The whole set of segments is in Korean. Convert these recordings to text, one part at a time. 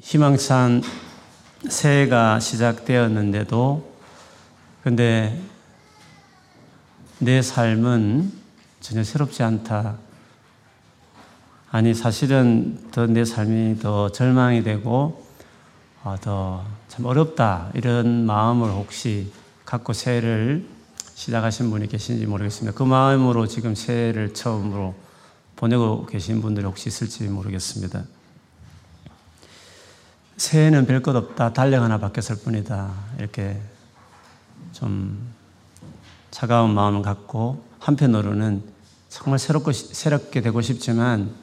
희망찬 새해가 시작되었는데도 근데 내 삶은 전혀 새롭지 않다. 아니 사실은 더 내 삶이 더 절망이 되고 어, 더참 어렵다 이런 마음을 혹시 갖고 새해를 시작하신 분이 계신지 모르겠습니다. 그 마음으로 지금 새해를 처음으로 보내고 계신 분들이 혹시 있을지 모르겠습니다. 새해는 별 것 없다. 달력 하나 바뀌었을 뿐이다. 이렇게 좀 차가운 마음을 갖고 한편으로는 정말 새롭고, 새롭게 되고 싶지만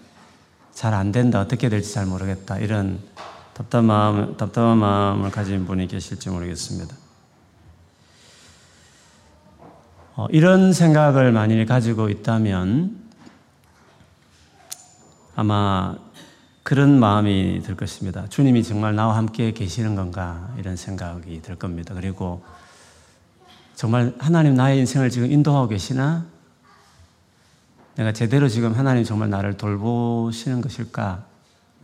잘 안 된다. 어떻게 될지 잘 모르겠다. 이런 답답한 마음, 답답한 마음을 가진 분이 계실지 모르겠습니다. 어, 이런 생각을 만일 가지고 있다면 아마 그런 마음이 들 것입니다. 주님이 정말 나와 함께 계시는 건가 이런 생각이 들 겁니다. 그리고 정말 하나님 나의 인생을 지금 인도하고 계시나? 내가 제대로 지금 하나님 정말 나를 돌보시는 것일까?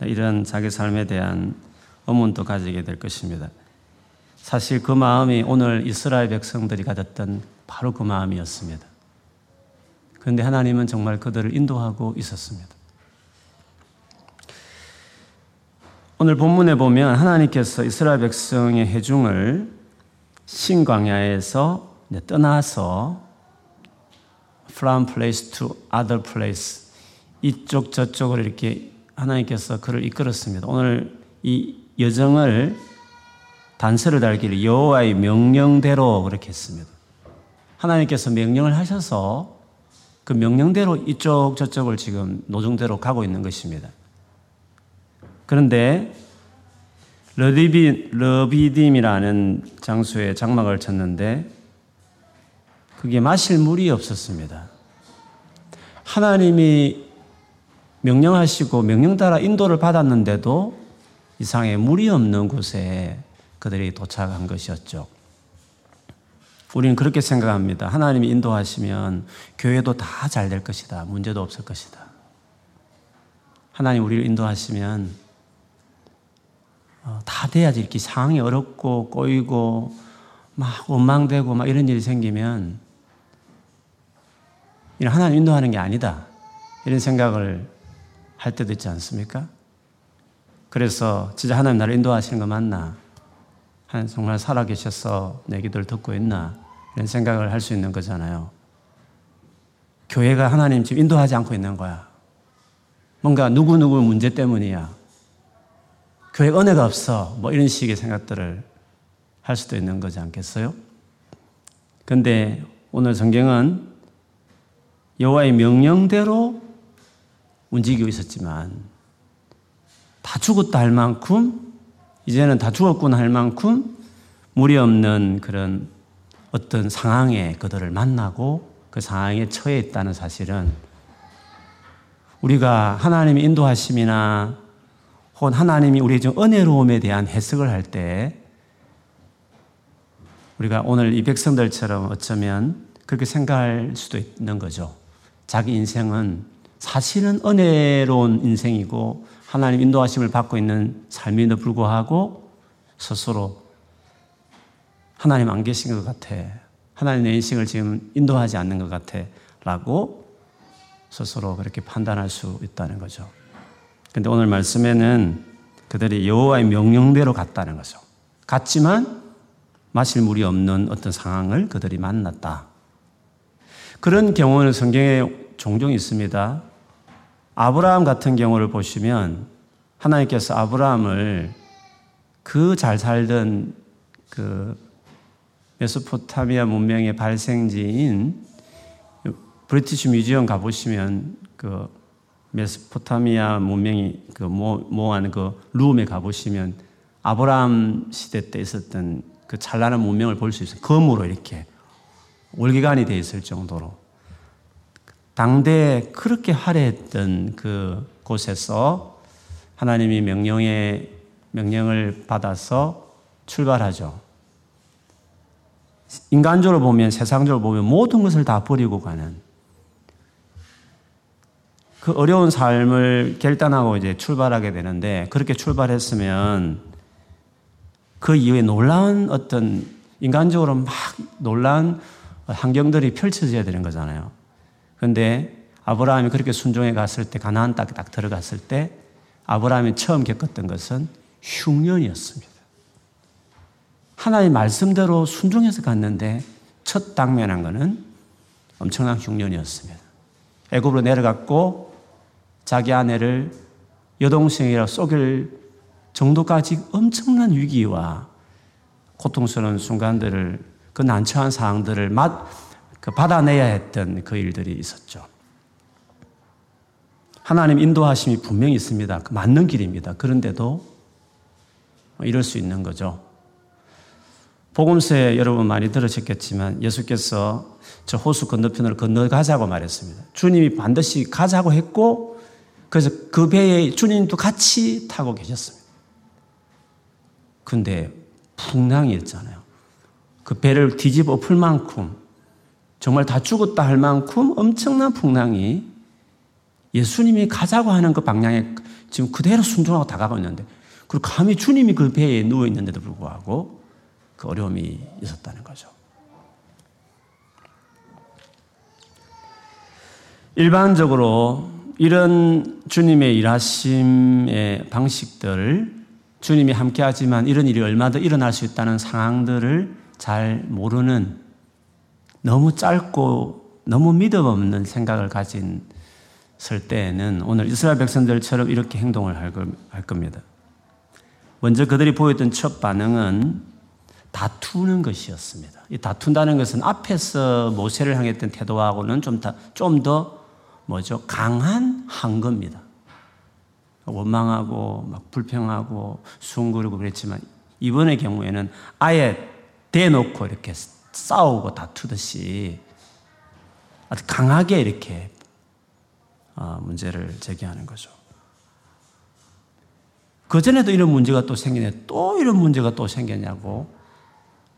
이런 자기 삶에 대한 의문도 가지게 될 것입니다. 사실 그 마음이 오늘 이스라엘 백성들이 가졌던 바로 그 마음이었습니다. 그런데 하나님은 정말 그들을 인도하고 있었습니다. 오늘 본문에 보면 하나님께서 이스라엘 백성의 회중을 신광야에서 떠나서 from place to other place 이쪽 저쪽으로 이렇게 하나님께서 그를 이끌었습니다. 오늘 이 여정을 단서를 달기를 여호와의 명령대로 그렇게 했습니다. 하나님께서 명령을 하셔서 그 명령대로 이쪽 저쪽을 지금 노정대로 가고 있는 것입니다. 그런데 러비디, 러비딤이라는 장소에 장막을 쳤는데 그게 마실 물이 없었습니다. 하나님이 명령하시고 명령 따라 인도를 받았는데도 이상의 물이 없는 곳에 그들이 도착한 것이었죠. 우리는 그렇게 생각합니다. 하나님이 인도하시면 교회도 다 잘 될 것이다. 문제도 없을 것이다. 하나님 우리를 인도하시면 어, 다 돼야지 이렇게 상황이 어렵고 꼬이고 막 원망되고 막 이런 일이 생기면 이런 하나님 인도하는 게 아니다. 이런 생각을 할 때도 있지 않습니까? 그래서 진짜 하나님 나를 인도하시는 거 맞나? 하나님 정말 살아계셔서 내 기도를 듣고 있나? 이런 생각을 할 수 있는 거잖아요. 교회가 하나님 지금 인도하지 않고 있는 거야. 뭔가 누구누구 문제 때문이야. 교회 은혜가 없어. 뭐 이런 식의 생각들을 할 수도 있는 거지 않겠어요? 근데 오늘 성경은 여호와의 명령대로 움직이고 있었지만 다 죽었다 할 만큼 이제는 다 죽었구나 할 만큼 무리 없는 그런 어떤 상황에 그들을 만나고 그 상황에 처해 있다는 사실은 우리가 하나님의 인도하심이나 혹은 하나님이 우리의 좀 은혜로움에 대한 해석을 할 때 우리가 오늘 이 백성들처럼 어쩌면 그렇게 생각할 수도 있는 거죠. 자기 인생은 사실은 은혜로운 인생이고 하나님 인도하심을 받고 있는 삶임에도 불구하고 스스로 하나님 안 계신 것 같아. 하나님 내 인생을 지금 인도하지 않는 것 같아. 라고 스스로 그렇게 판단할 수 있다는 거죠. 근데 오늘 말씀에는 그들이 여호와의 명령대로 갔다는 거죠. 갔지만 마실 물이 없는 어떤 상황을 그들이 만났다. 그런 경우는 성경에 종종 있습니다. 아브라함 같은 경우를 보시면 하나님께서 아브라함을 그 잘 살던 그 메소포타미아 문명의 발생지인 브리티시 뮤지엄 가보시면 그 메소포타미아 문명이 그 모아는 그 룸에 가보시면 아브라함 시대 때 있었던 그 찬란한 문명을 볼 수 있어요. 검으로 이렇게 월기관이 되어 있을 정도로 당대에 그렇게 화려했던 그 곳에서 하나님이 명령의 명령을 받아서 출발하죠. 인간적으로 보면 세상적으로 보면 모든 것을 다 버리고 가는 그 어려운 삶을 결단하고 이제 출발하게 되는데 그렇게 출발했으면 그 이후에 놀라운 어떤 인간적으로 막 놀라운 환경들이 펼쳐져야 되는 거잖아요. 그런데 아브라함이 그렇게 순종해 갔을 때 가나안 땅에 딱 들어갔을 때 아브라함이 처음 겪었던 것은 흉년이었습니다. 하나님 말씀대로 순종해서 갔는데 첫 당면한 것은 엄청난 흉년이었습니다. 애굽으로 내려갔고 자기 아내를 여동생이라 속일 정도까지 엄청난 위기와 고통스러운 순간들을 그 난처한 상황들을 맛, 그 받아내야 했던 그 일들이 있었죠. 하나님 인도하심이 분명히 있습니다. 그 맞는 길입니다. 그런데도 이럴 수 있는 거죠. 복음서에 여러분 많이 들으셨겠지만 예수께서 저 호수 건너편으로 건너가자고 말했습니다. 주님이 반드시 가자고 했고 그래서 그 배에 주님도 같이 타고 계셨습니다. 근데 풍랑이었잖아요. 그 배를 뒤집어 풀 만큼 정말 다 죽었다 할 만큼 엄청난 풍랑이 예수님이 가자고 하는 그 방향에 지금 그대로 순종하고 다가가고 있는데 그리고 감히 주님이 그 배에 누워 있는데도 불구하고 그 어려움이 있었다는 거죠. 일반적으로 이런 주님의 일하심의 방식들을 주님이 함께하지만 이런 일이 얼마 더 일어날 수 있다는 상황들을 잘 모르는 너무 짧고 너무 믿음 없는 생각을 가진 설 때에는 오늘 이스라엘 백성들처럼 이렇게 행동을 할 겁니다. 먼저 그들이 보였던 첫 반응은 다투는 것이었습니다. 이 다툰다는 것은 앞에서 모세를 향했던 태도하고는 좀 더, 뭐죠? 강한 한 겁니다. 원망하고 막 불평하고 숭그리고 그랬지만 이번의 경우에는 아예 대놓고 이렇게 싸우고 다투듯이 아주 강하게 이렇게 어, 문제를 제기하는 거죠. 그전에도 이런 문제가 또 생기네. 또 이런 문제가 또 생겼냐고.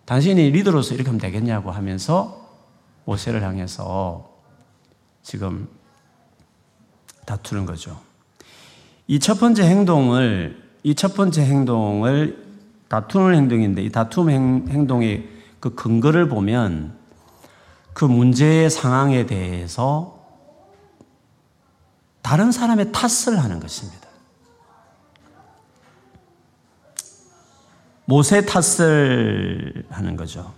당신이 리더로서 이렇게 하면 되겠냐고 하면서 모세를 향해서 지금 다투는 거죠. 이 첫 번째 행동을, 이 첫 번째 행동을 다투는 행동인데 이 다툼 행동의 그 근거를 보면 그 문제의 상황에 대해서 다른 사람의 탓을 하는 것입니다. 모세 탓을 하는 거죠.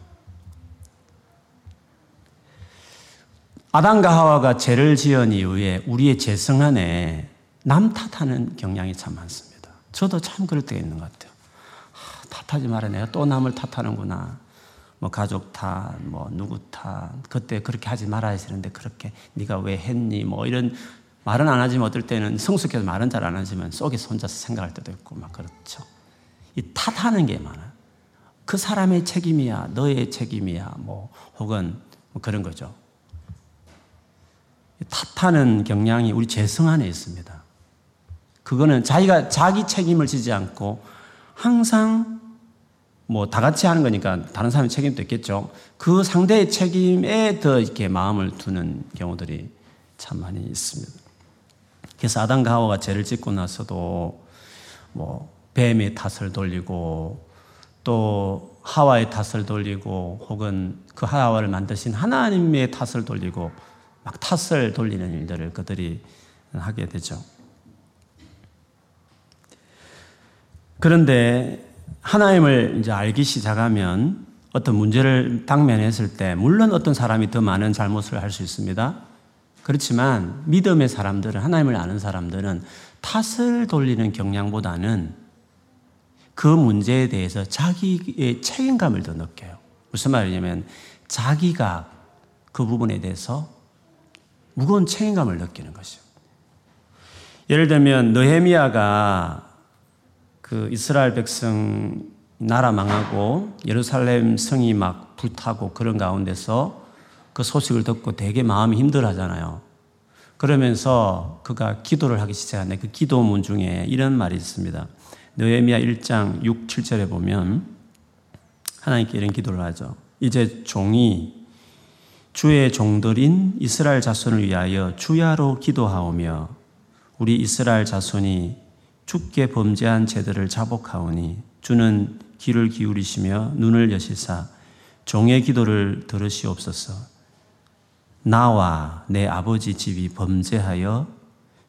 아담과 하와가 죄를 지은 이후에 우리의 재성 안에 남 탓하는 경향이 참 많습니다. 저도 참 그럴 때가 있는 것 같아요. 아, 탓하지 말아 내가 또 남을 탓하는구나. 뭐 가족 탓, 뭐 누구 탓. 그때 그렇게 하지 말아야 되는데 그렇게 네가 왜 했니? 뭐 이런 말은 안 하지만 어떨 때는 성숙해서 말은 잘 안 하지만 속에서 혼자서 생각할 때도 있고 막 그렇죠. 이 탓하는 게 많아요. 그 사람의 책임이야, 너의 책임이야, 뭐 혹은 뭐 그런 거죠. 탓하는 경향이 우리 재성 안에 있습니다. 그거는 자기가 자기 책임을 지지 않고 항상 뭐 다 같이 하는 거니까 다른 사람의 책임도 있겠죠. 그 상대의 책임에 더 이렇게 마음을 두는 경우들이 참 많이 있습니다. 그래서 아담과 하와가 죄를 짓고 나서도 뭐 뱀의 탓을 돌리고 또 하와의 탓을 돌리고 혹은 그 하와를 만드신 하나님의 탓을 돌리고 막 탓을 돌리는 일들을 그들이 하게 되죠. 그런데 하나님을 이제 알기 시작하면 어떤 문제를 당면했을 때 물론 어떤 사람이 더 많은 잘못을 할 수 있습니다. 그렇지만 믿음의 사람들은 하나님을 아는 사람들은 탓을 돌리는 경향보다는 그 문제에 대해서 자기의 책임감을 더 느껴요. 무슨 말이냐면 자기가 그 부분에 대해서 무거운 책임감을 느끼는 것이죠. 예를 들면 느헤미야가 그 이스라엘 백성 나라 망하고 예루살렘 성이 막 불타고 그런 가운데서 그 소식을 듣고 되게 마음이 힘들어하잖아요. 그러면서 그가 기도를 하기 시작하는데 그 기도문 중에 이런 말이 있습니다. 느헤미야 1장 6, 7절에 보면 하나님께 이런 기도를 하죠. 이제 종이 주의 종들인 이스라엘 자손을 위하여 주야로 기도하오며 우리 이스라엘 자손이 죽게 범죄한 죄들을 자복하오니 주는 귀를 기울이시며 눈을 여시사 종의 기도를 들으시옵소서. 나와 내 아버지 집이 범죄하여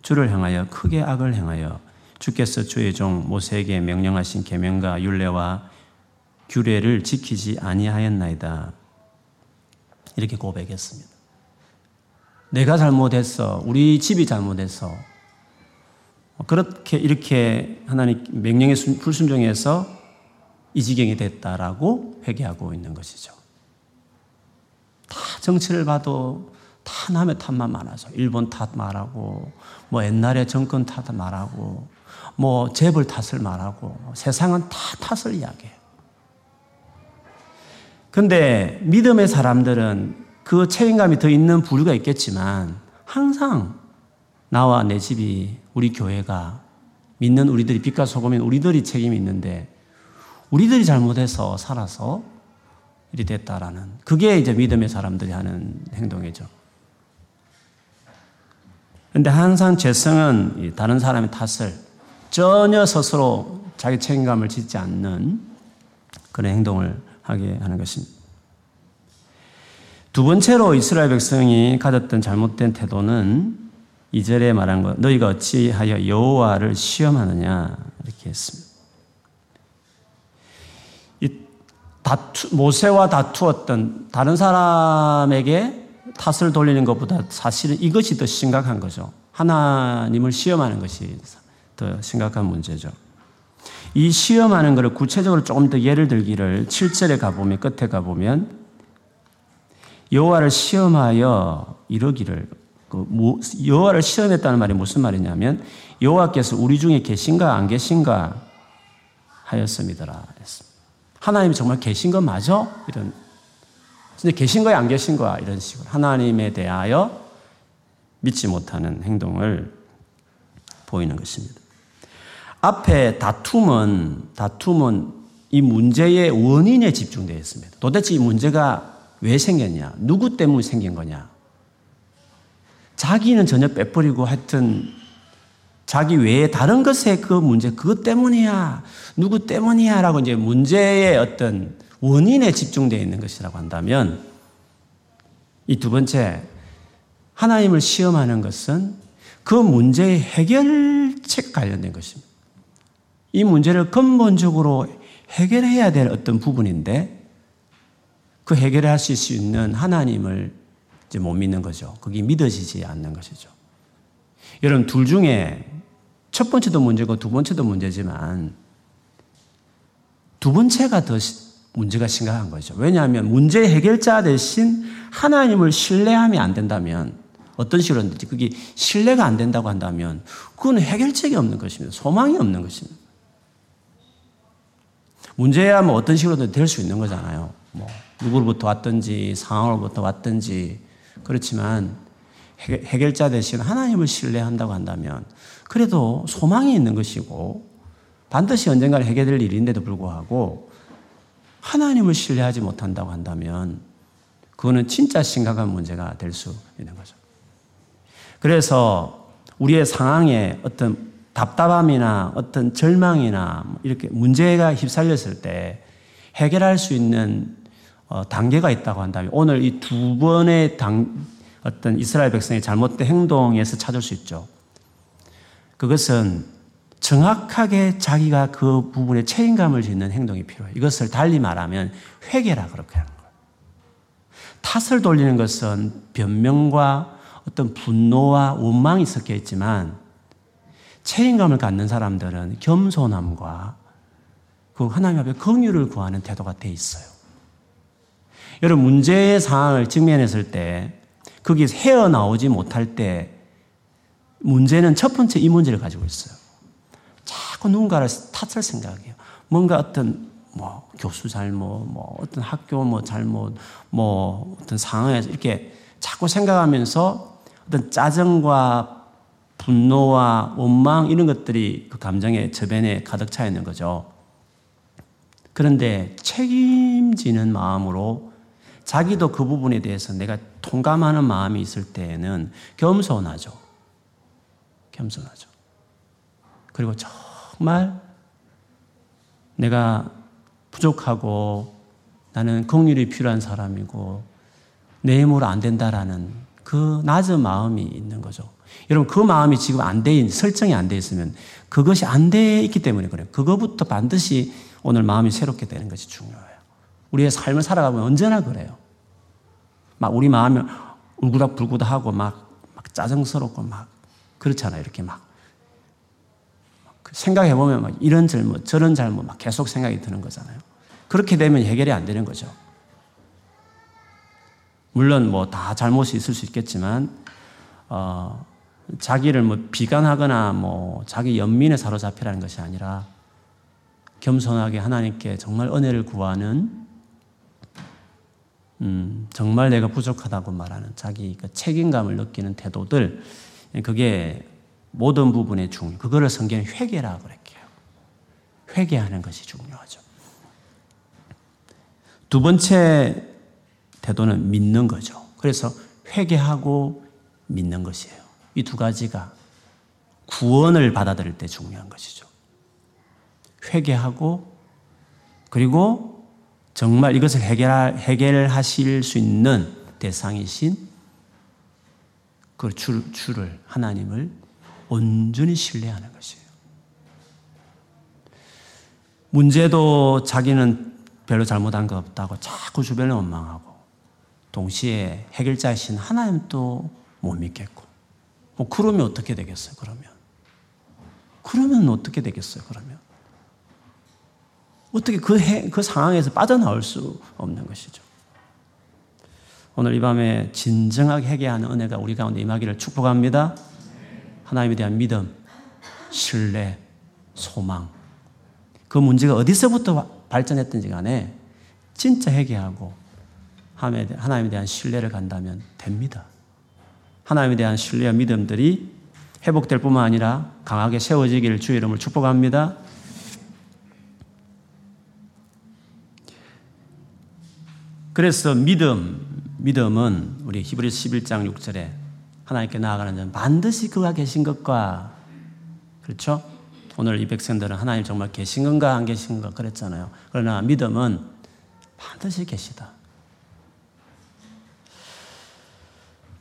주를 향하여 크게 악을 행하여 주께서 주의 종 모세에게 명령하신 계명과 율례와 규례를 지키지 아니하였나이다. 이렇게 고백했습니다. 내가 잘못했어. 우리 집이 잘못했어. 그렇게 이렇게 하나님 명령에 불순종해서 이 지경이 됐다라고 회개하고 있는 것이죠. 다 정치를 봐도 다 남의 탓만 많아서 일본 탓 말하고 뭐 옛날에 정권 탓 말하고 뭐 재벌 탓을 말하고 세상은 다 탓을 이야기해요. 근데 믿음의 사람들은 그 책임감이 더 있는 부류가 있겠지만 항상 나와 내 집이 우리 교회가 믿는 우리들이 빛과 소금인 우리들이 책임이 있는데 우리들이 잘못해서 살아서 일이 됐다라는 그게 이제 믿음의 사람들이 하는 행동이죠. 근데 항상 죄성은 다른 사람의 탓을 전혀 스스로 자기 책임감을 짓지 않는 그런 행동을 하게 하는 것입니다. 두 번째로 이스라엘 백성이 가졌던 잘못된 태도는 이절에 말한 것 너희가 어찌하여 여호와를 시험하느냐 이렇게 했습니다. 이 다투, 모세와 다투었던 다른 사람에게 탓을 돌리는 것보다 사실은 이것이 더 심각한 거죠. 하나님을 시험하는 것이 더 심각한 문제죠. 이 시험하는 것을 구체적으로 조금 더 예를 들기를 7절에 가보면 끝에 가보면 여호와를 시험하여 이러기를 그 여호와를 시험했다는 말이 무슨 말이냐면 여호와께서 우리 중에 계신가 안 계신가 하였습니다라 하나님이 정말 계신 거 맞아? 이런 근데 계신 거야 안 계신 거야 이런 식으로 하나님에 대하여 믿지 못하는 행동을 보이는 것입니다. 앞에 다툼은 다툼은 이 문제의 원인에 집중되어 있습니다. 도대체 이 문제가 왜 생겼냐? 누구 때문에 생긴 거냐? 자기는 전혀 빼버리고 하여튼 자기 외에 다른 것에 그 문제, 그것 때문이야. 누구 때문이야. 라고 이제 문제의 어떤 원인에 집중되어 있는 것이라고 한다면 이 두 번째, 하나님을 시험하는 것은 그 문제의 해결책 관련된 것입니다. 이 문제를 근본적으로 해결해야 될 어떤 부분인데 그 해결을 하실 수 있는 하나님을 이제 못 믿는 거죠. 그게 믿어지지 않는 것이죠. 여러분, 둘 중에 첫 번째도 문제고 두 번째도 문제지만 두 번째가 더 문제가 심각한 거죠. 왜냐하면 문제 해결자 대신 하나님을 신뢰하면 안 된다면 어떤 식으로든지 그게 신뢰가 안 된다고 한다면 그건 해결책이 없는 것입니다. 소망이 없는 것입니다. 문제야 뭐 어떤 식으로든 될 수 있는 거잖아요. 뭐 누구로부터 왔든지 상황으로부터 왔든지 그렇지만 해결자 대신 하나님을 신뢰한다고 한다면 그래도 소망이 있는 것이고 반드시 언젠가 해결될 일인데도 불구하고 하나님을 신뢰하지 못한다고 한다면 그거는 진짜 심각한 문제가 될 수 있는 거죠. 그래서 우리의 상황에 어떤 답답함이나 어떤 절망이나 이렇게 문제가 휩쓸렸을 때 해결할 수 있는 어, 단계가 있다고 한다면 오늘 이 두 번의 당, 어떤 이스라엘 백성의 잘못된 행동에서 찾을 수 있죠. 그것은 정확하게 자기가 그 부분에 책임감을 짓는 행동이 필요해요. 이것을 달리 말하면 회개라 그렇게 하는 거예요. 탓을 돌리는 것은 변명과 어떤 분노와 원망이 섞여 있지만 책임감을 갖는 사람들은 겸손함과 그 하나님 앞에 긍휼을 구하는 태도가 돼 있어요. 여러분 문제의 상황을 직면했을 때 거기서 헤어나오지 못할 때 문제는 첫 번째 이 문제를 가지고 있어요. 자꾸 누군가를 탓을 생각해요. 뭔가 어떤 뭐 교수 잘못, 뭐 어떤 학교 뭐 잘못, 뭐 어떤 상황에서 이렇게 자꾸 생각하면서 어떤 짜증과 분노와 원망 이런 것들이 그 감정의 저변에 가득 차 있는 거죠. 그런데 책임지는 마음으로 자기도 그 부분에 대해서 내가 통감하는 마음이 있을 때에는 겸손하죠. 겸손하죠. 그리고 정말 내가 부족하고 나는 긍휼이 필요한 사람이고 내 힘으로 안 된다라는 그 낮은 마음이 있는 거죠. 여러분 그 마음이 지금 안 돼 있, 설정이 안 돼 있으면 그것이 안 돼 있기 때문에 그래요. 그거부터 반드시 오늘 마음이 새롭게 되는 것이 중요해요. 우리의 삶을 살아가면 언제나 그래요. 막 우리 마음이 울구닥불구닥하고 막, 막 짜증스럽고 막 그렇잖아요. 이렇게 막그 생각해 보면 막 이런 잘못, 저런 잘못 막 계속 생각이 드는 거잖아요. 그렇게 되면 해결이 안 되는 거죠. 물론 뭐 다 잘못이 있을 수 있겠지만, 어, 자기를 뭐 비관하거나 뭐 자기 연민에 사로잡히라는 것이 아니라 겸손하게 하나님께 정말 은혜를 구하는 음, 정말 내가 부족하다고 말하는 자기 그 책임감을 느끼는 태도들 그게 모든 부분에 중요. 그거를 성경에 회개라고 그랬게요. 회개하는 것이 중요하죠. 두 번째 태도는 믿는 거죠. 그래서 회개하고 믿는 것이에요. 이 두 가지가 구원을 받아들일 때 중요한 것이죠. 회개하고 그리고 정말 이것을 해결, 해결하실 수 있는 대상이신 그 주, 주를, 하나님을 온전히 신뢰하는 것이에요. 문제도 자기는 별로 잘못한 거 없다고 자꾸 주변을 원망하고 동시에 해결자이신 하나님도 못 믿겠고 뭐 그러면 어떻게 되겠어요 그러면 그러면 어떻게 되겠어요 그러면 어떻게 그, 해, 그 상황에서 빠져나올 수 없는 것이죠 오늘 이 밤에 진정하게 회개하는 은혜가 우리 가운데 임하기를 축복합니다 하나님에 대한 믿음, 신뢰, 소망. 그 문제가 어디서부터 발전했든지 간에 진짜 회개하고 하나님에 대한 신뢰를 간다면 됩니다. 하나님에 대한 신뢰와 믿음들이 회복될 뿐만 아니라 강하게 세워지기를 주의 이름을 축복합니다. 그래서 믿음, 믿음은 우리 히브리서 11장 6절에 하나님께 나아가는 자는 반드시 그가 계신 것과 그렇죠? 오늘 이 백성들은 하나님 정말 계신 건가 안 계신 건가 그랬잖아요. 그러나 믿음은 반드시 계시다.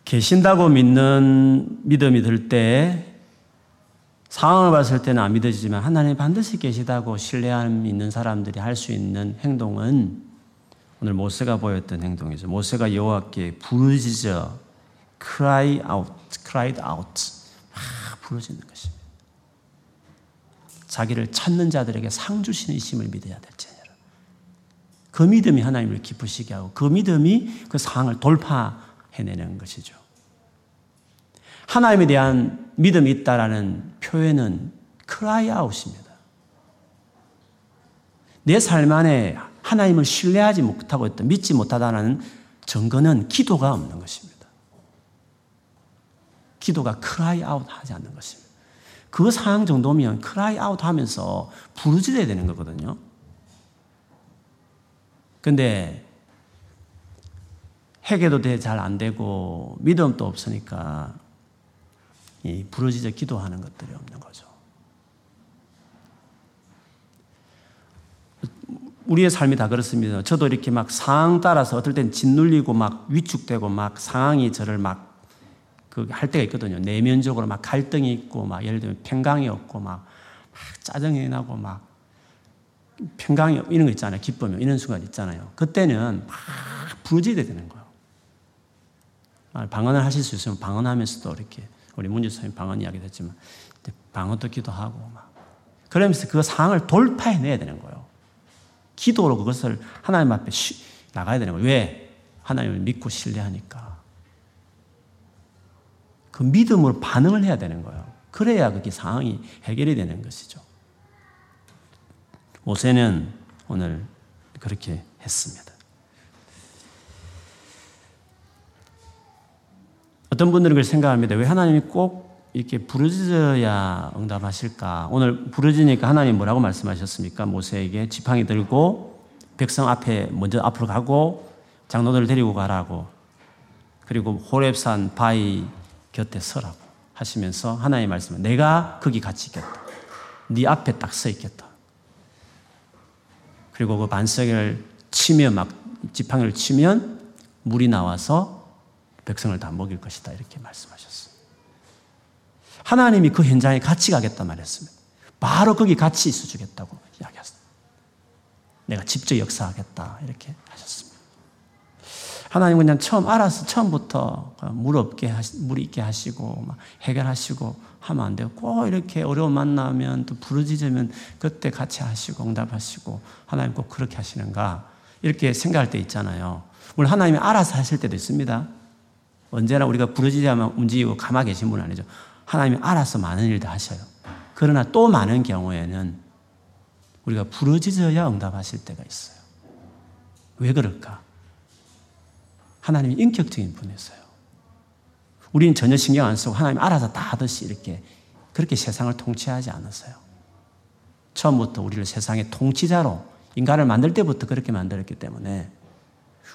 계신다고 믿는 믿음이 들 때 상황을 봤을 때는 안 믿어지지만 하나님 반드시 계시다고 신뢰함 있는 사람들이 할 수 있는 행동은 오늘 모세가 보였던 행동이죠. 모세가 여호와께 부르짖어 cry out, cried out. 막 부르짖는 것입니다. 자기를 찾는 자들에게 상 주시는 이심을 믿어야 될지니라. 그 믿음이 하나님을 기쁘시게 하고 그 믿음이 그 상황을 돌파 해내는 것이죠. 하나님에 대한 믿음이 있다라는 표현은 cry out입니다. 내 삶 안에 하나님을 신뢰하지 못하고 있다, 믿지 못하다는 증거는 기도가 없는 것입니다. 기도가 cry out 하지 않는 것입니다. 그 상황 정도면 cry out 하면서 부르짖어야 되는 거거든요. 근데 회개도 잘 안 되고 믿음도 없으니까 이 부르짖어 기도하는 것들이 없는 거죠. 우리의 삶이 다 그렇습니다. 저도 이렇게 막 상황 따라서 어떨 땐 짓눌리고 막 위축되고 막 상황이 저를 막 그 할 때가 있거든요. 내면적으로 막 갈등이 있고, 막 예를 들면 평강이 없고, 막, 막 짜증이 나고, 막 평강이 이런 거 있잖아요. 기쁨이 이런 순간 있잖아요. 그때는 막 부르짖어야 되는 거예요. 아, 방언을 하실 수 있으면 방언하면서도 이렇게 우리 선생님 방언 이야기도 했지만 방언도 기도하고 막 그러면서 그 상황을 돌파해내야 되는 거예요. 기도로 그것을 하나님 앞에 나가야 되는 거예요. 왜? 하나님을 믿고 신뢰하니까. 그 믿음으로 반응을 해야 되는 거예요. 그래야 그게 상황이 해결이 되는 것이죠. 모세는 오늘 그렇게 했습니다. 어떤 분들은 그렇게 생각합니다. 왜 하나님이 꼭 이렇게 부르짖어야 응답하실까? 오늘 부르짖으니까 하나님 뭐라고 말씀하셨습니까? 모세에게 지팡이 들고 백성 앞에 먼저 앞으로 가고 장로들을 데리고 가라고 그리고 호렙산 바위 곁에 서라고. 하시면서 하나님 말씀은 내가 거기 같이 있겠다. 네 앞에 딱 서 있겠다. 그리고 그 반석을 치며 막 지팡이를 치면 물이 나와서 백성을 다 먹일 것이다. 이렇게 말씀하셨어요. 하나님이 그 현장에 같이 가겠다 말했습니다. 바로 거기 같이 있어 주겠다고 이야기했어요. 내가 직접 역사하겠다. 이렇게 하셨습니다. 하나님 그냥 처음 알아서 처음부터 물 없게 하시, 물 있게 하시고 해결하시고 하면 안 돼요. 꼭 이렇게 어려움 만나면 또 부르짖으면 그때 같이 하시고 응답하시고 하나님 꼭 그렇게 하시는가 이렇게 생각할 때 있잖아요. 물론 하나님이 알아서 하실 때도 있습니다. 언제나 우리가 부르짖으면 움직이고 가만히 계신 분 아니죠. 하나님이 알아서 많은 일도 하셔요. 그러나 또 많은 경우에는 우리가 부르짖어야 응답하실 때가 있어요. 왜 그럴까? 하나님이 인격적인 분이세요. 우리는 전혀 신경 안 쓰고 하나님 알아서 다 하듯이 이렇게 그렇게 세상을 통치하지 않았어요. 처음부터 우리를 세상의 통치자로 인간을 만들 때부터 그렇게 만들었기 때문에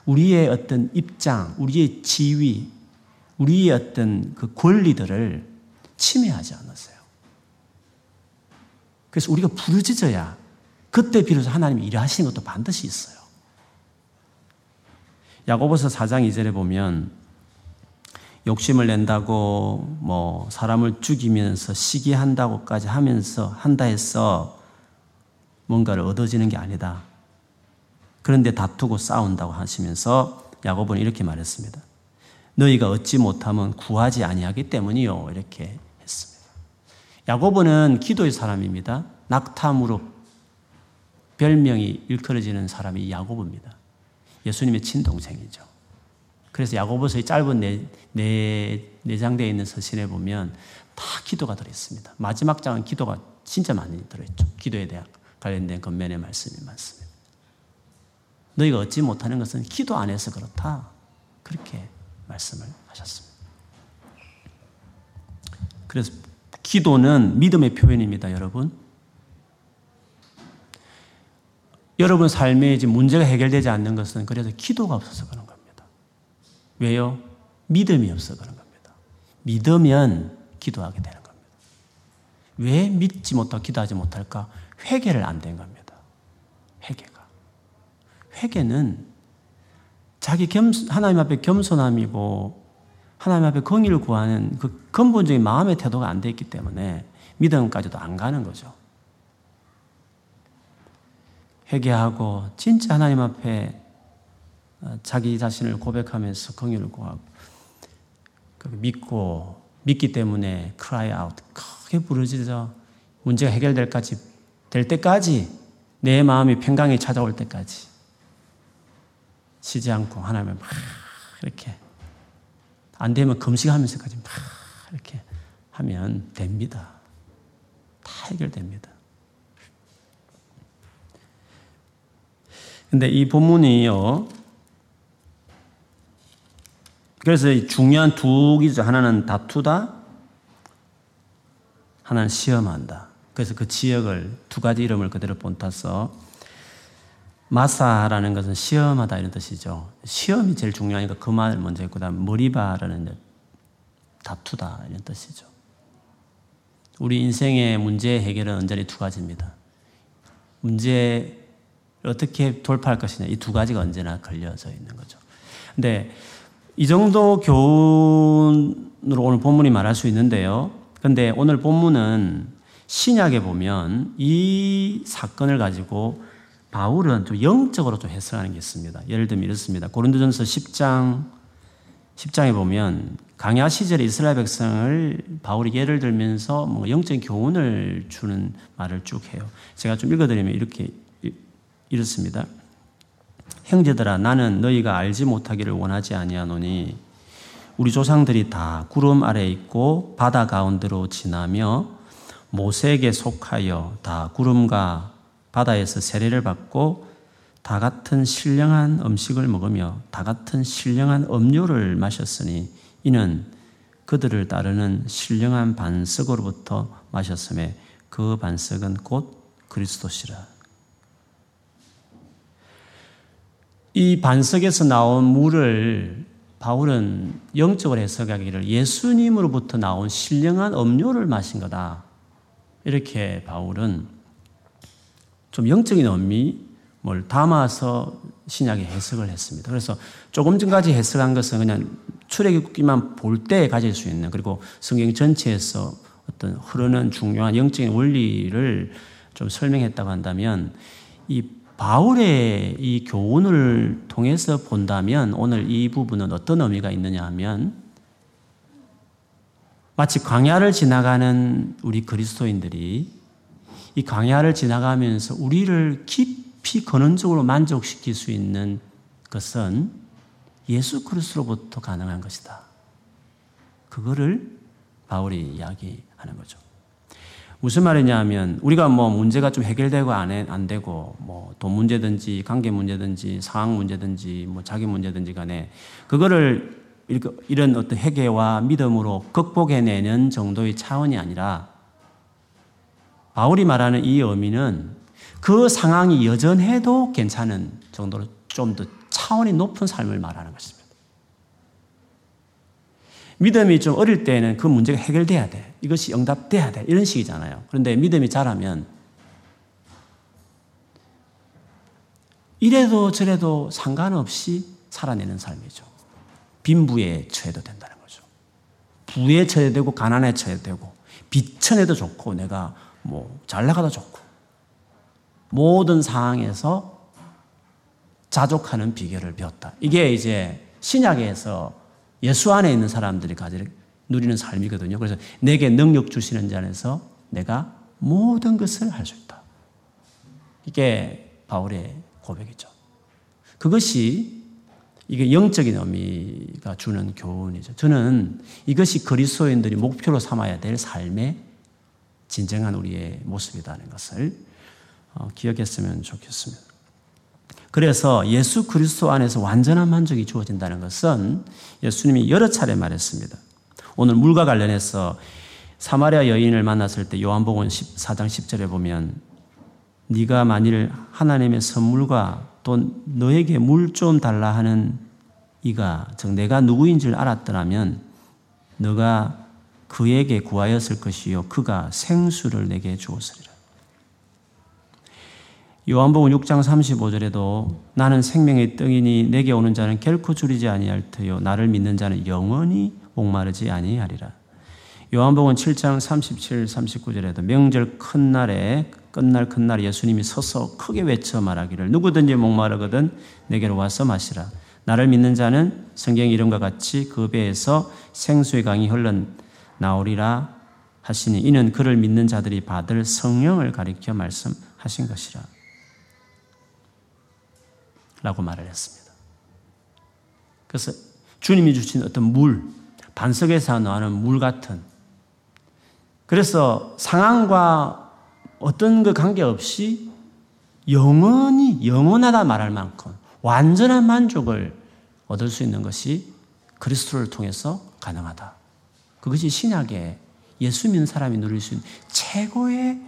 우리의 어떤 입장, 우리의 지위, 우리의 어떤 그 권리들을 침해하지 않았어요. 그래서 우리가 부르짖어야 그때 비로소 하나님이 일하시는 것도 반드시 있어요. 야고보서 4장 2절에 보면 욕심을 낸다고 뭐 사람을 죽이면서 시기한다고까지 하면서 한다 해서 뭔가를 얻어지는 게 아니다. 그런데 다투고 싸운다고 하시면서 야고보는 이렇게 말했습니다. 너희가 얻지 못하면 구하지 아니하기 때문이요. 이렇게 했습니다. 야고보는 기도의 사람입니다. 낙탐으로 별명이 일컬어지는 사람이 야고보입니다. 예수님의 친동생이죠. 그래서 야고보서의 짧은 네, 네, 내장되어 있는 서신에 보면 다 기도가 들어있습니다. 마지막 장은 기도가 진짜 많이 들어있죠. 기도에 대한 관련된 겉면의 말씀이 많습니다. 너희가 얻지 못하는 것은 기도 안에서 그렇다. 그렇게 말씀을 하셨습니다. 그래서 기도는 믿음의 표현입니다, 여러분. 여러분 삶에 지금 문제가 해결되지 않는 것은 그래서 기도가 없어서 그런 겁니다. 왜요? 믿음이 없어 그런 겁니다. 믿으면 기도하게 되는 겁니다. 왜 믿지 못하고 기도하지 못할까? 회개를 안 된 겁니다. 회개가. 회개는 자기 겸, 하나님 앞에 겸손함이고 하나님 앞에 공의를 구하는 그 근본적인 마음의 태도가 안 돼 있기 때문에 믿음까지도 안 가는 거죠. 회개하고 진짜 하나님 앞에 어, 자기 자신을 고백하면서 긍휼을 구하고 믿고 믿기 때문에 cry out 크게 부르짖어 문제가 해결될 까지 될 때까지 내 마음이 평강이 찾아올 때까지 쉬지 않고 하나님을 막 이렇게 안 되면 금식하면서까지 막 이렇게 하면 됩니다. 다 해결됩니다. 근데 이 본문이요. 그래서 중요한 두 기죠. 하나는 다투다, 하나는 시험한다. 그래서 그 지역을 두 가지 이름을 그대로 본따서 마사라는 것은 시험하다 이런 뜻이죠. 시험이 제일 중요하니까 그 말을 먼저 했고, 다음 머리바라는 다투다 이런 뜻이죠. 우리 인생의 문제 해결은 언저리 두 가지입니다. 문제 어떻게 돌파할 것이냐 이 두 가지가 언제나 걸려져 있는 거죠. 근데 이 정도 교훈으로 오늘 본문이 말할 수 있는데요. 근데 오늘 본문은 신약에 보면 이 사건을 가지고 바울은 좀 영적으로 좀 해석하는 게 있습니다. 예를 들면 이렇습니다. 고린도전서 10장 10장에 보면 강야 시절에 이스라엘 백성을 바울이 예를 들면서 뭐 영적인 교훈을 주는 말을 쭉 해요. 제가 좀 읽어드리면 이렇게 이렇습니다. 형제들아 나는 너희가 알지 못하기를 원하지 아니하노니 우리 조상들이 다 구름 아래 있고 바다 가운데로 지나며 모세에게 속하여 다 구름과 바다에서 세례를 받고 다 같은 신령한 음식을 먹으며 다 같은 신령한 음료를 마셨으니 이는 그들을 따르는 신령한 반석으로부터 마셨음에 그 반석은 곧 그리스도시라. 이 반석에서 나온 물을 바울은 영적으로 해석하기를 예수님으로부터 나온 신령한 음료를 마신 거다. 이렇게 바울은 좀 영적인 의미를 담아서 신약에 해석을 했습니다. 그래서 조금 전까지 해석한 것은 그냥 출애굽기만 볼 때 가질 수 있는 그리고 성경 전체에서 어떤 흐르는 중요한 영적인 원리를 좀 설명했다고 한다면 이 바울의 이 교훈을 통해서 본다면 오늘 이 부분은 어떤 의미가 있느냐 하면 마치 광야를 지나가는 우리 그리스도인들이 이 광야를 지나가면서 우리를 깊이 근원적으로 만족시킬 수 있는 것은 예수 그리스도로부터 가능한 것이다. 그거를 바울이 이야기하는 거죠. 무슨 말이냐 하면 우리가 뭐 문제가 좀 해결되고 안, 해, 안 되고 뭐 돈 문제든지 관계 문제든지 상황 문제든지 뭐 자기 문제든지 간에 그거를 이런 어떤 회개와 믿음으로 극복해내는 정도의 차원이 아니라 바울이 말하는 이 의미는 그 상황이 여전해도 괜찮은 정도로 좀 더 차원이 높은 삶을 말하는 것입니다. 믿음이 좀 어릴 때는 그 문제가 해결돼야 돼. 이것이 응답돼야 돼. 이런 식이잖아요. 그런데 믿음이 자라면 이래도 저래도 상관없이 살아내는 삶이죠. 빈부에 처해도 된다는 거죠. 부에 처해도 되고 가난에 처해도 되고 비천해도 좋고 내가 뭐 잘 나가도 좋고 모든 상황에서 자족하는 비결을 배웠다. 이게 이제 신약에서 예수 안에 있는 사람들이 가지 누리는 삶이거든요. 그래서 내게 능력 주시는 자 안에서 내가 모든 것을 할 수 있다. 이게 바울의 고백이죠. 그것이 이게 영적인 의미가 주는 교훈이죠. 저는 이것이 그리스도인들이 목표로 삼아야 될 삶의 진정한 우리의 모습이라는 것을 어, 기억했으면 좋겠습니다. 그래서 예수 그리스도 안에서 완전한 만족이 주어진다는 것은 예수님이 여러 차례 말했습니다. 오늘 물과 관련해서 사마리아 여인을 만났을 때 요한복음 14장 10절에 보면 네가 만일 하나님의 선물과 또 너에게 물 좀 달라 하는 이가 즉 내가 누구인 줄 알았더라면 너가 그에게 구하였을 것이요 그가 생수를 내게 주었으리라. 요한복음 6장 35절에도 나는 생명의 떡이니 내게 오는 자는 결코 줄이지 아니할 터요 나를 믿는 자는 영원히 목마르지 아니하리라. 요한복음 7장 37, 39절에도 명절 큰 날에 끝날 큰날 예수님이 서서 크게 외쳐 말하기를 누구든지 목마르거든 내게로 와서 마시라. 나를 믿는 자는 성경 이름과 같이 그 배에서 생수의 강이 흘러 나오리라 하시니 이는 그를 믿는 자들이 받을 성령을 가리켜 말씀하신 것이라. 라고 말을 했습니다. 그래서 주님이 주신 어떤 물, 반석에서 나오는 물 같은 그래서 상황과 어떤 그 관계없이 영원히 영원하다 말할 만큼 완전한 만족을 얻을 수 있는 것이 그리스도를 통해서 가능하다. 그것이 신약의 예수 믿는 사람이 누릴 수 있는 최고의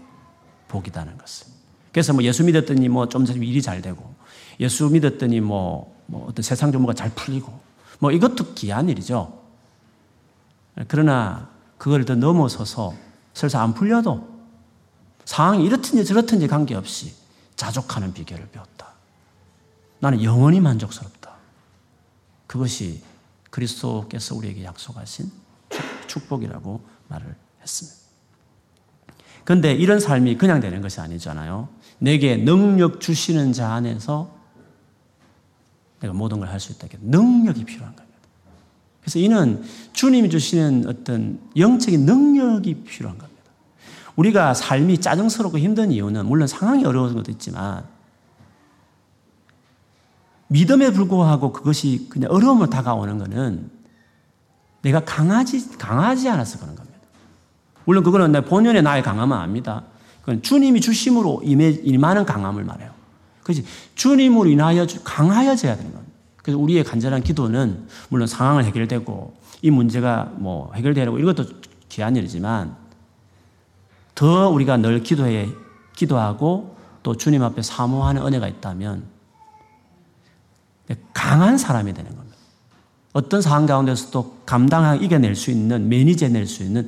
복이다는 것을. 그래서 뭐 예수 믿었더니 뭐좀 일이 잘 되고, 예수 믿었더니 뭐, 뭐 어떤 세상 정보가 잘 풀리고, 뭐 이것도 귀한 일이죠. 그러나 그걸 더 넘어서서 설사 안 풀려도 상황이 이렇든지 저렇든지 관계없이 자족하는 비결을 배웠다. 나는 영원히 만족스럽다. 그것이 그리스도께서 우리에게 약속하신 축복이라고 말을 했습니다. 그런데 이런 삶이 그냥 되는 것이 아니잖아요. 내게 능력 주시는 자 안에서 내가 모든 걸 할 수 있다. 능력이 필요한 겁니다. 그래서 이는 주님이 주시는 어떤 영적인 능력이 필요한 겁니다. 우리가 삶이 짜증스럽고 힘든 이유는 물론 상황이 어려운 것도 있지만 믿음에 불구하고 그것이 그냥 어려움으로 다가오는 것은 내가 강하지, 강하지 않아서 그런 겁니다. 물론 그거는 내 본연의 나의 강함은 아닙니다. 그건 주님이 주심으로 임해, 임하는 강함을 말해요. 그렇지. 주님으로 인하여 강하여져야 되는 겁니다. 그래서 우리의 간절한 기도는 물론 상황을 해결되고 이 문제가 뭐 해결되고 이것도 귀한 일이지만 더 우리가 늘 기도해, 기도하고 또 주님 앞에 사모하는 은혜가 있다면 강한 사람이 되는 겁니다. 어떤 상황 가운데서도 감당하고 이겨낼 수 있는, 매니저낼 수 있는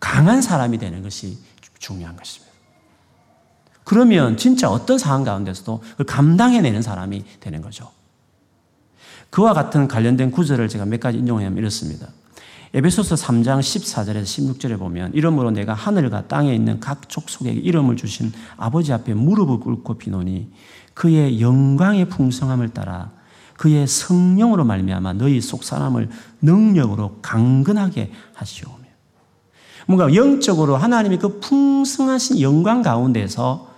강한 사람이 되는 것이 중요한 것입니다. 그러면 진짜 어떤 상황 가운데서도 감당해내는 사람이 되는 거죠. 그와 같은 관련된 구절을 제가 몇 가지 인용하면 이렇습니다. 에베소서 3장 14절에서 16절에 보면 이름으로 내가 하늘과 땅에 있는 각 족속에게 이름을 주신 아버지 앞에 무릎을 꿇고 비노니 그의 영광의 풍성함을 따라 그의 성령으로 말미암아 너희 속 사람을 능력으로 강건하게 하시오며 뭔가 영적으로 하나님의 그 풍성하신 영광 가운데서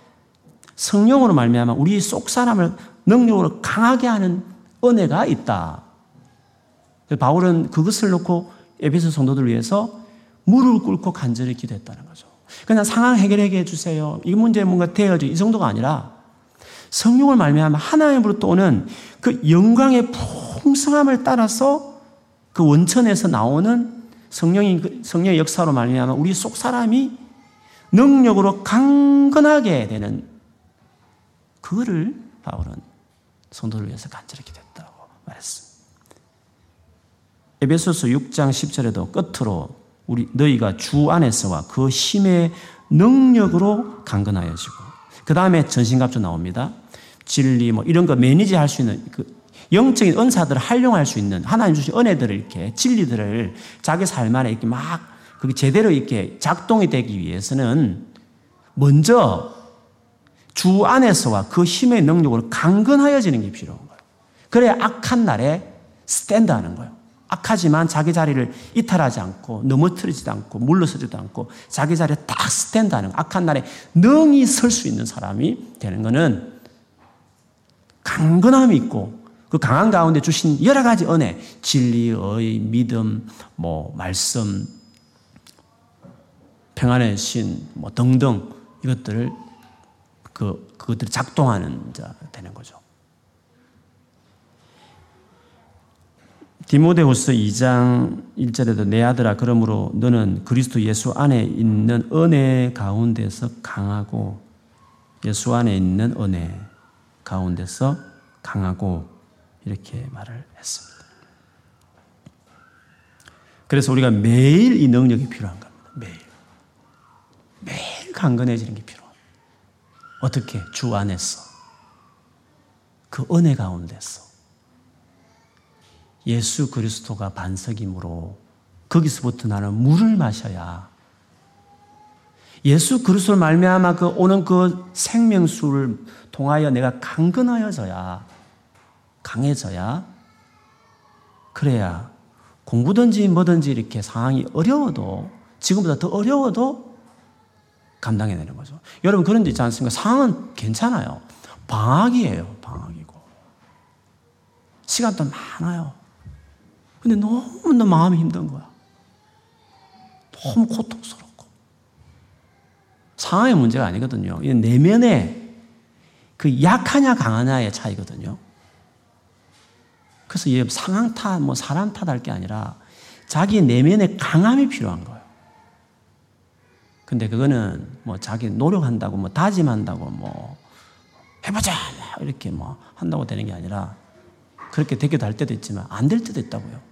성령으로 말미암아 우리 속 사람을 능력으로 강하게 하는 은혜가 있다. 바울은 그것을 놓고 에베소 성도들을 위해서 무릎을 꿇고 간절히 기도했다는 거죠. 그냥 상황 해결해 주세요. 이 문제 뭔가 되어져 이 정도가 아니라 성령을 말미암아 하나님으로부터 오는 그 영광의 풍성함을 따라서 그 원천에서 나오는 성령의 성령의 역사로 말미암아 우리 속 사람이 능력으로 강건하게 되는 그거를 바울은 성도를 위해서 간절히 기도했다고 말했습니다. 에베소서 6장 10절에도 끝으로 우리 너희가 주 안에서와 그 힘의 능력으로 강건하여지고 그 다음에 전신갑주 나옵니다. 진리 뭐 이런 거 매니지 할 수 있는 그 영적인 은사들을 활용할 수 있는 하나님 주신 은혜들을 이렇게 진리들을 자기 삶 안에 이렇게 막 그게 제대로 이렇게 작동이 되기 위해서는 먼저 주 안에서와 그 힘의 능력으로 강건하여지는 게 필요한 거예요. 그래야 악한 날에 스탠드 하는 거예요. 악하지만 자기 자리를 이탈하지 않고 넘어뜨리지도 않고 물러서지도 않고 자기 자리에 딱 스탠드하는 악한 날에 능히 설 수 있는 사람이 되는 것은 강건함이 있고 그 강한 가운데 주신 여러 가지 은혜, 진리의 믿음, 뭐 말씀, 평안의 신, 뭐 등등 이것들을 그 그것들이 작동하는 자 되는 거죠. 디모데후서 2장 1절에도 내 아들아 그러므로 너는 그리스도 예수 안에 있는 은혜 가운데서 강하고 예수 안에 있는 은혜 가운데서 강하고 이렇게 말을 했습니다. 그래서 우리가 매일 이 능력이 필요한 겁니다. 매일. 매일 강건해지는 게 필요합니다. 어떻게? 주 안에서. 그 은혜 가운데서. 예수 그리스도가 반석이므로 거기서부터 나는 물을 마셔야 예수 그리스도를 말미암아 그 오는 그 생명수를 통하여 내가 강건하여져야 강해져야 그래야 공부든지 뭐든지 이렇게 상황이 어려워도 지금보다 더 어려워도 감당해내는 거죠. 여러분 그런 데 있지 않습니까? 상황은 괜찮아요. 방학이에요. 방학이고. 시간도 많아요. 근데 너무나 마음이 힘든 거야. 너무 고통스럽고. 상황의 문제가 아니거든요. 이 내면의 그 약하냐 강하냐의 차이거든요. 그래서 상황 탓, 뭐 사람 탓할 게 아니라 자기 내면의 강함이 필요한 거예요. 근데 그거는 뭐 자기 노력한다고 뭐 다짐한다고 뭐 해보자 이렇게 뭐 한다고 되는 게 아니라 그렇게 되기도 할 때도 있지만 안 될 때도 있다고요.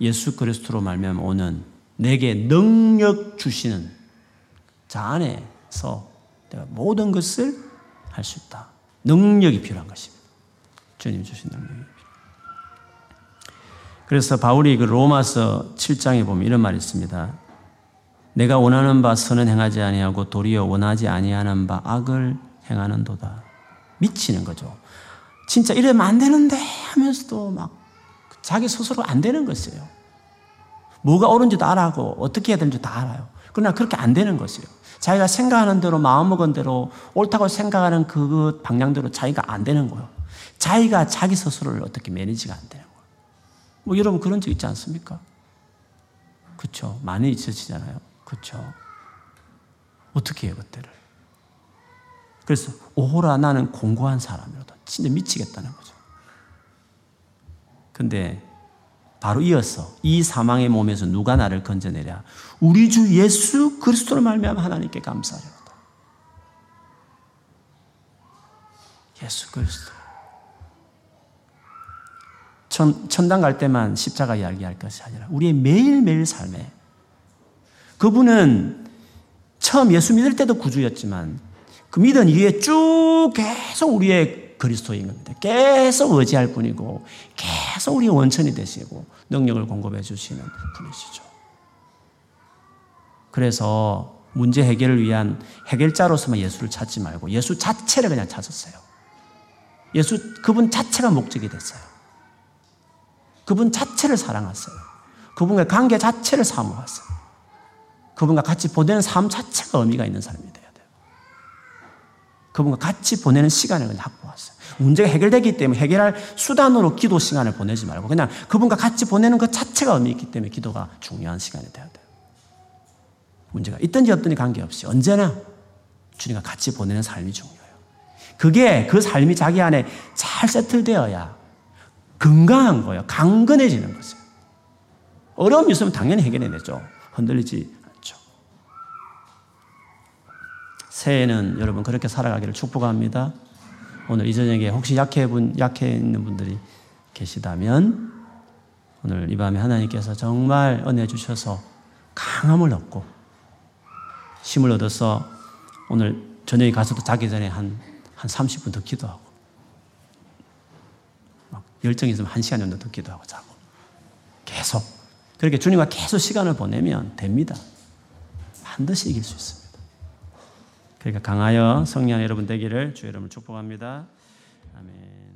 예수 그리스도로 말미암아 오는 내게 능력 주시는 자 안에서 내가 모든 것을 할 수 있다. 능력이 필요한 것입니다. 주님 주신 능력이 필요. 그래서 바울이 그 로마서 7장에 보면 이런 말이 있습니다. 내가 원하는 바 선은 행하지 아니하고 도리어 원하지 아니하는 바 악을 행하는도다. 미치는 거죠. 진짜 이러면 안 되는데 하면서도 막 자기 스스로 안 되는 것이에요. 뭐가 옳은지도 알아고 어떻게 해야 되는지 다 알아요. 그러나 그렇게 안 되는 것이에요. 자기가 생각하는 대로 마음먹은 대로 옳다고 생각하는 그 방향대로 자기가 안 되는 거예요. 자기가 자기 스스로를 어떻게 매니지가 안 되는 거예요. 뭐 여러분 그런 적 있지 않습니까? 그렇죠. 많이 있으시잖아요. 그렇죠. 어떻게 해요 그때를? 그래서 오호라 나는 공고한 사람이로다. 진짜 미치겠다는 거죠. 근데 바로 이어서 이 사망의 몸에서 누가 나를 건져내랴? 우리 주 예수 그리스도로 말미암아 하나님께 감사하리로다. 예수 그리스도. 천, 천당 갈 때만 십자가 이야기할 것이 아니라 우리의 매일매일 삶에 그분은 처음 예수 믿을 때도 구주였지만 그 믿은 이후에 쭉 계속 우리의 그리스도인 겁니다. 계속 의지할 분이고 계속 우리의 원천이 되시고 능력을 공급해 주시는 분이시죠. 그래서 문제 해결을 위한 해결자로서만 예수를 찾지 말고 예수 자체를 그냥 찾았어요. 예수 그분 자체가 목적이 됐어요. 그분 자체를 사랑했어요. 그분과 관계 자체를 사모했어요. 그분과 같이 보내는 삶 자체가 의미가 있는 사람이. 그분과 같이 보내는 시간을 그냥 확보했어요. 문제가 해결되기 때문에 해결할 수단으로 기도 시간을 보내지 말고 그냥 그분과 같이 보내는 것 자체가 의미 있기 때문에 기도가 중요한 시간이 돼야 돼요. 문제가 있든지 없든지 관계없이 언제나 주님과 같이 보내는 삶이 중요해요. 그게 그 삶이 자기 안에 잘 세틀되어야 건강한 거예요. 강건해지는 거죠. 어려움이 있으면 당연히 해결해내죠. 흔들리지 않죠. 새해에는 여러분 그렇게 살아가기를 축복합니다. 오늘 이 저녁에 혹시 약해 분, 약해 있는 분들이 계시다면 오늘 이 밤에 하나님께서 정말 은혜 주셔서 강함을 얻고 힘을 얻어서 오늘 저녁에 가서도 자기 전에 한, 한 30분 더 기도하고 막 열정이 있으면 한 시간 정도 더 기도하고 자고 계속 그렇게 주님과 계속 시간을 보내면 됩니다. 반드시 이길 수 있습니다. 그러니까 강하여 성령 여러분 되기를 주 여러분을 축복합니다. 아멘.